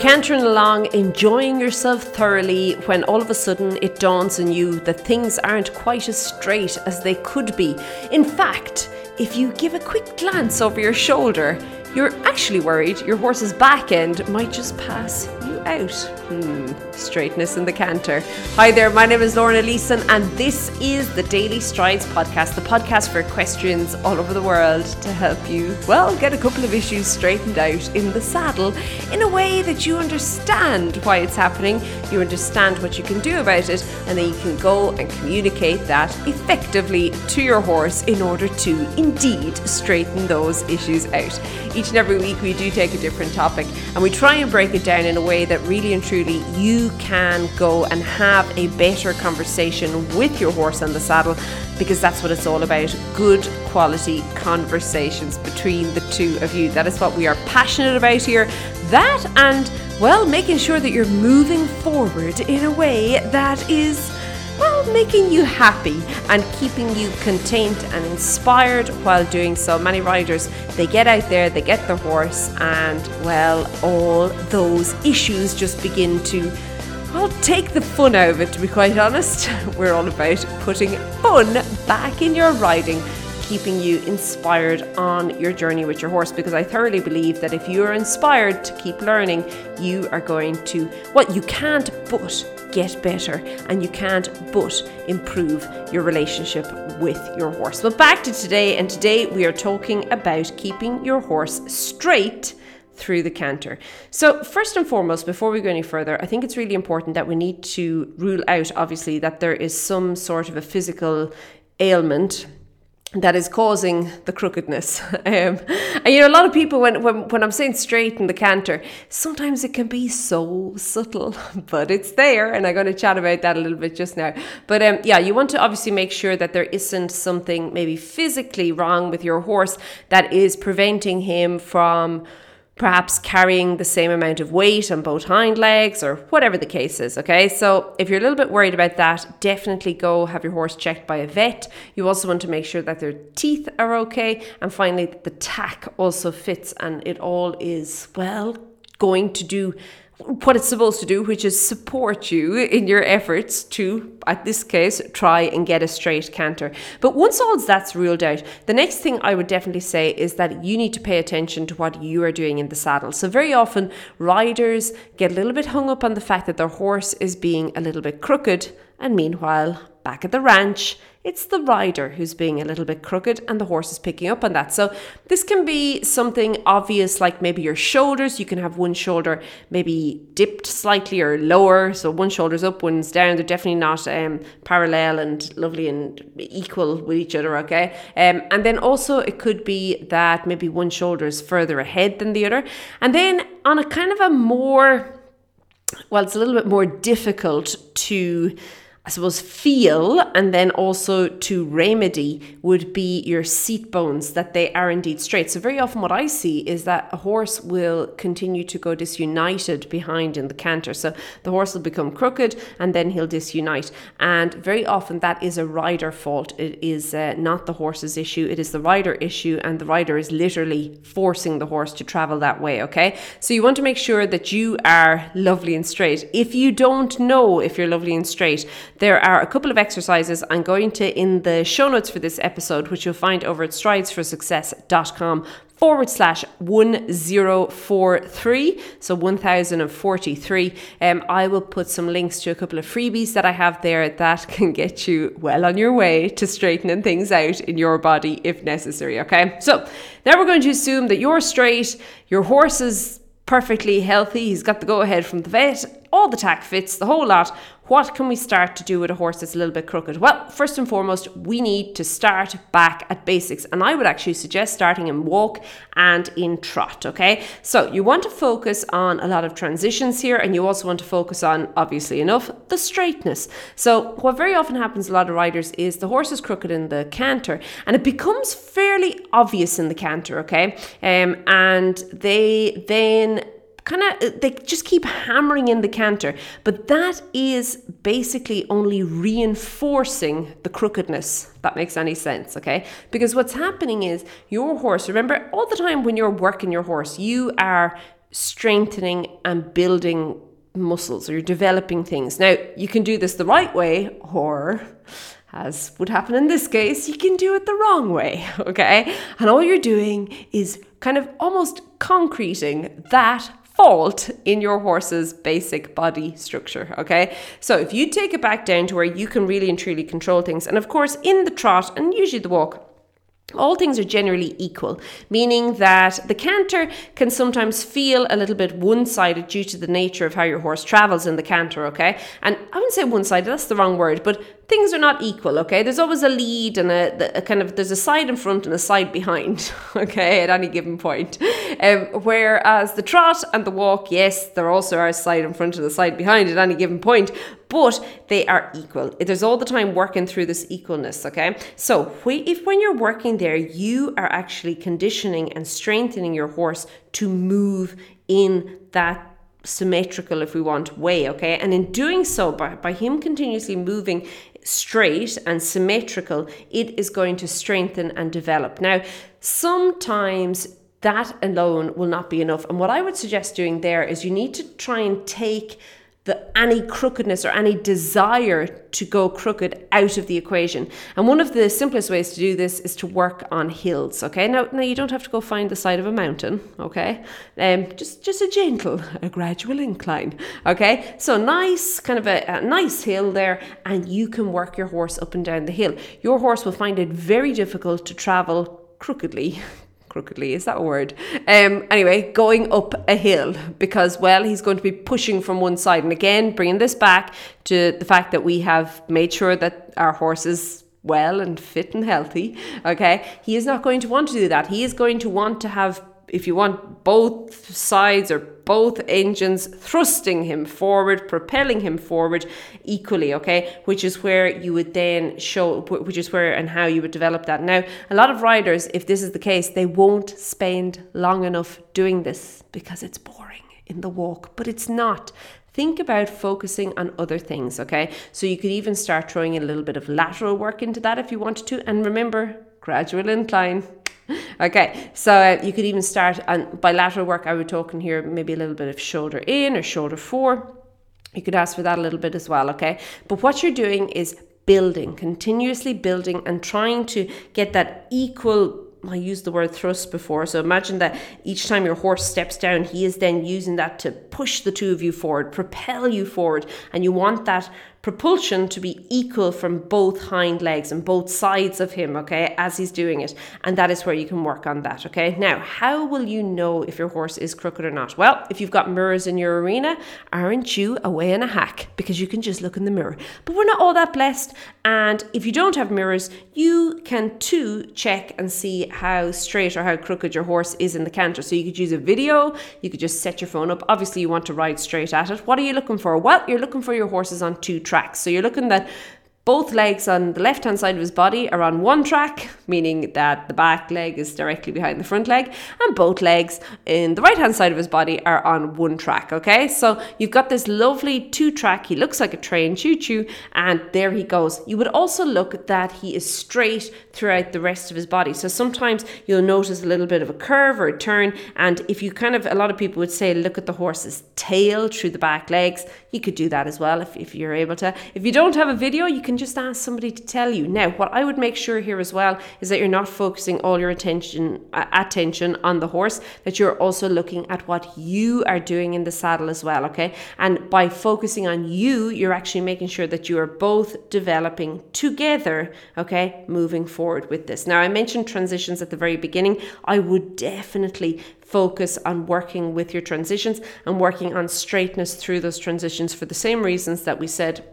cantering along, enjoying yourself thoroughly, when all of a sudden it dawns on you that things aren't quite as straight as they could be. In fact, if you give a quick glance over your shoulder, you're actually worried your horse's back end might just pass out. Hmm, straightness in the canter. Hi there, my name is Lauren Elison, and this is the Daily Strides podcast, the podcast for equestrians all over the world to help you, well, get a couple of issues straightened out in the saddle in a way that you understand why it's happening, you understand what you can do about it, and then you can go and communicate that effectively to your horse in order to indeed straighten those issues out each and every week we do take a different topic and we try and break it down in a way that really and truly you can go and have a better conversation with your horse on the saddle because that's what it's all about good quality conversations between the two of you. That is what we are passionate about here. That and, well, making sure that you're moving forward in a way that is well, making you happy and keeping you content and inspired while doing so. Many riders, they get out there, they get their horse, and well, all those issues just begin to well, take the fun out of it, to be quite honest. We're all about putting fun back in your riding, keeping you inspired on your journey with your horse. Because I thoroughly believe that if you are inspired to keep learning, you are going to, what well, you can't but get better and you can't but improve your relationship with your horse. But back to today, and today we are talking about keeping your horse straight through the canter. So, first and foremost, before we go any further, I think it's really important that we need to rule out, obviously, that there is some sort of a physical ailment that is causing the crookedness. Um, and you know, a lot of people, when, when, when I'm saying straight in the canter, sometimes it can be so subtle, but it's there. And I'm going to chat about that a little bit just now. But um, yeah, you want to obviously make sure that there isn't something maybe physically wrong with your horse that is preventing him from perhaps carrying the same amount of weight on both hind legs or whatever the case is. Okay, so if you're a little bit worried about that, definitely go have your horse checked by a vet. You also want to make sure that their teeth are okay, and finally, the tack also fits and it all is well going to do what it's supposed to do, which is support you in your efforts to, at this case, try and get a straight canter. But once all that's ruled out, the next thing I would definitely say is that you need to pay attention to what you are doing in the saddle. So, very often, riders get a little bit hung up on the fact that their horse is being a little bit crooked, and meanwhile, back at the ranch, it's the rider who's being a little bit crooked and the horse is picking up on that. So this can be something obvious like maybe your shoulders. You can have one shoulder maybe dipped slightly or lower. So one shoulder's up, one's down. They're definitely not um, parallel and lovely and equal with each other, okay? Um, and then also it could be that maybe one shoulder is further ahead than the other. And then on a kind of a more, well, it's a little bit more difficult to I suppose, feel and then also to remedy would be your seat bones, that they are indeed straight. So, very often, what I see is that a horse will continue to go disunited behind in the canter. So, the horse will become crooked and then he'll disunite. And very often, that is a rider fault. It is uh, not the horse's issue, it is the rider issue, and the rider is literally forcing the horse to travel that way. Okay. So, you want to make sure that you are lovely and straight. If you don't know if you're lovely and straight, there are a couple of exercises I'm going to in the show notes for this episode, which you'll find over at stridesforsuccess.com forward slash 1043, so 1043. Um, I will put some links to a couple of freebies that I have there that can get you well on your way to straightening things out in your body if necessary. Okay, so now we're going to assume that you're straight, your horse is perfectly healthy, he's got the go ahead from the vet, all the tack fits, the whole lot. What can we start to do with a horse that's a little bit crooked? Well, first and foremost, we need to start back at basics. And I would actually suggest starting in walk and in trot, okay? So you want to focus on a lot of transitions here, and you also want to focus on, obviously enough, the straightness. So what very often happens a lot of riders is the horse is crooked in the canter, and it becomes fairly obvious in the canter, okay? Um, and they then kind of uh, they just keep hammering in the canter but that is basically only reinforcing the crookedness that makes any sense okay because what's happening is your horse remember all the time when you're working your horse you are strengthening and building muscles or you're developing things. Now, you can do this the right way or as would happen in this case, you can do it the wrong way, okay? And all you're doing is kind of almost concreting that fault in your horse's basic body structure. Okay, so if you take it back down to where you can really and truly control things, and of course, in the trot and usually the walk, all things are generally equal, meaning that the canter can sometimes feel a little bit one sided due to the nature of how your horse travels in the canter, okay? And I wouldn't say one sided, that's the wrong word, but things are not equal, okay? There's always a lead and a, a, kind of, there's a side in front and a side behind, okay, at any given point. Um, whereas the trot and the walk, yes, there also are a side in front and a side behind at any given point, but they are equal. There's all the time working through this equalness, okay? So if when you're working there, you are actually conditioning and strengthening your horse to move in that symmetrical, if we want, way, okay? And in doing so, by, by him continuously moving straight and symmetrical, it is going to strengthen and develop. Now, sometimes that alone will not be enough. And what I would suggest doing there is you need to try and take the any crookedness or any desire to go crooked out of the equation. And one of the simplest ways to do this is to work on hills. Okay, now now you don't have to go find the side of a mountain. Okay, um, just just a gentle, a gradual incline. Okay, so nice kind of a, a nice hill there, and you can work your horse up and down the hill. Your horse will find it very difficult to travel crookedly crookedly is that a word? Um anyway going up a hill because well he's going to be pushing from one side. And again bringing this back to the fact that we have made sure that our horse is well and fit and healthy okay? He is not going to want to do that. He is going to want to have if you want both sides or both engines thrusting him forward, propelling him forward equally, okay? Which is where you would then show, which is where and how you would develop that. Now, a lot of riders, if this is the case, they won't spend long enough doing this because it's boring in the walk, but it's not. Think about focusing on other things, okay? So you could even start throwing in a little bit of lateral work into that if you wanted to. And remember, gradual incline okay, so uh, you could even start, and bilateral work, I would talking here maybe a little bit of shoulder in or shoulder fore. You could ask for that a little bit as well, okay? But what you're doing is building, continuously building and trying to get that equal I used the word thrust before. So imagine that each time your horse steps down, he is then using that to push the two of you forward, propel you forward. And you want that propulsion to be equal from both hind legs and both sides of him, okay, as he's doing it. And that is where you can work on that, okay? Now, how will you know if your horse is crooked or not? Well, if you've got mirrors in your arena, aren't you away in a hack? Because you can just look in the mirror. But we're not all that blessed. And if you don't have mirrors, you can too check and see how straight or how crooked your horse is in the canter. So you could use a video, you could just set your phone up. Obviously, you want to ride straight at it. What are you looking for? Well, you're looking for your horses on two tracks. So you're looking at both legs on the left hand side of his body are on one track, meaning that the back leg is directly behind the front leg, and both legs in the right hand side of his body are on one track. Okay, so you've got this lovely two track, he looks like a train, choo choo, and there he goes. You would also look that he is straight throughout the rest of his body. So sometimes you'll notice a little bit of a curve or a turn, and if you kind of, a lot of people would say, look at the horse's tail through the back legs, you could do that as well if, if you're able to. If you don't have a video, you can just ask somebody to tell you. Now, what I would make sure here as well is that you're not focusing all your attention uh, attention on the horse, that you're also looking at what you are doing in the saddle as well, okay? And by focusing on you, you're actually making sure that you are both developing together, okay, moving forward with this. Now, I mentioned transitions at the very beginning. I would definitely focus on working with your transitions and working on straightness through those transitions for the same reasons that we said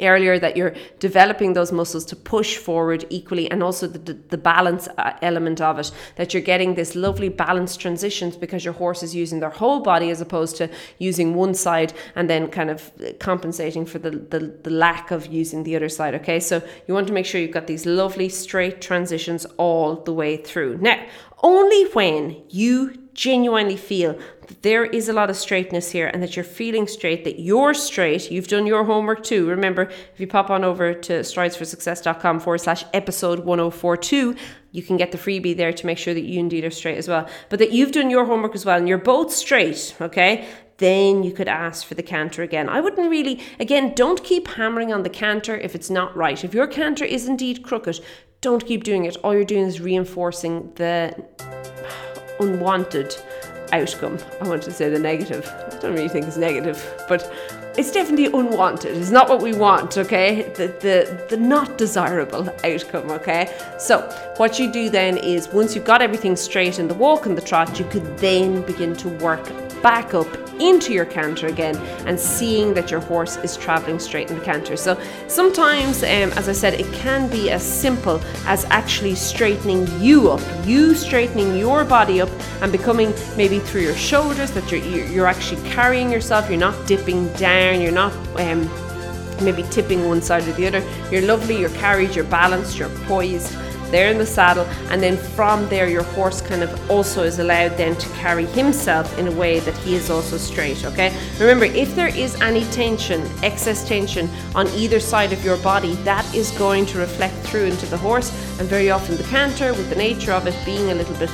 earlier that you're developing those muscles to push forward equally and also the, the balance uh, element of it that you're getting this lovely balanced transitions because your horse is using their whole body as opposed to using one side and then kind of compensating for the, the, the lack of using the other side okay? So you want to make sure you've got these lovely straight transitions all the way through. Now only when you genuinely feel that there is a lot of straightness here and that you're feeling straight, that you're straight, you've done your homework too. Remember, if you pop on over to stridesforsuccess.com forward slash episode 1042, you can get the freebie there to make sure that you indeed are straight as well. But that you've done your homework as well and you're both straight, okay? Then you could ask for the canter again. I wouldn't really, again, don't keep hammering on the canter if it's not right. If your canter is indeed crooked, don't keep doing it. All you're doing is reinforcing the unwanted outcome. I want to say the negative. I don't really think it's negative, but it's definitely unwanted. It's not what we want, okay? The, the, the not desirable outcome, okay? So, what you do then is once you've got everything straight in the walk and the trot, you could then begin to work back up into your canter again and seeing that your horse is traveling straight in the canter. So sometimes, um, as I said, it can be as simple as actually straightening you up, you straightening your body up and becoming maybe through your shoulders that you're, you're actually carrying yourself, you're not dipping down, you're not. Um, maybe tipping one side or the other. You're lovely, you're carried, you're balanced, you're poised there in the saddle, and then from there, your horse kind of also is allowed then to carry himself in a way that he is also straight. Okay, remember if there is any tension, excess tension on either side of your body, that is going to reflect through into the horse, and very often the canter, with the nature of it being a little bit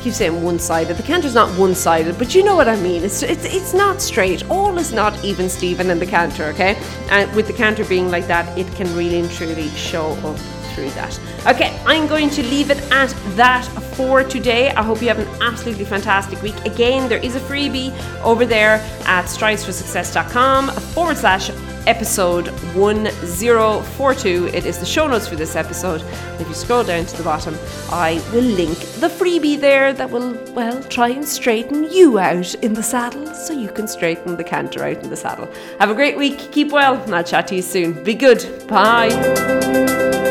I keep saying one-sided. The canter's not one-sided, but you know what I mean. It's it's it's not straight. All is not even Stephen in the canter, okay? And with the canter being like that, it can really and truly show up through that. Okay, I'm going to leave it at that for today. I hope you have an absolutely fantastic week. Again, there is a freebie over there at stridesforsuccess.com forward slash episode 1042. It is the show notes for this episode. If you scroll down to the bottom, I will link the freebie there that will, well, try and straighten you out in the saddle so you can straighten the canter out in the saddle. Have a great week. Keep well, and I'll chat to you soon. Be good. Bye.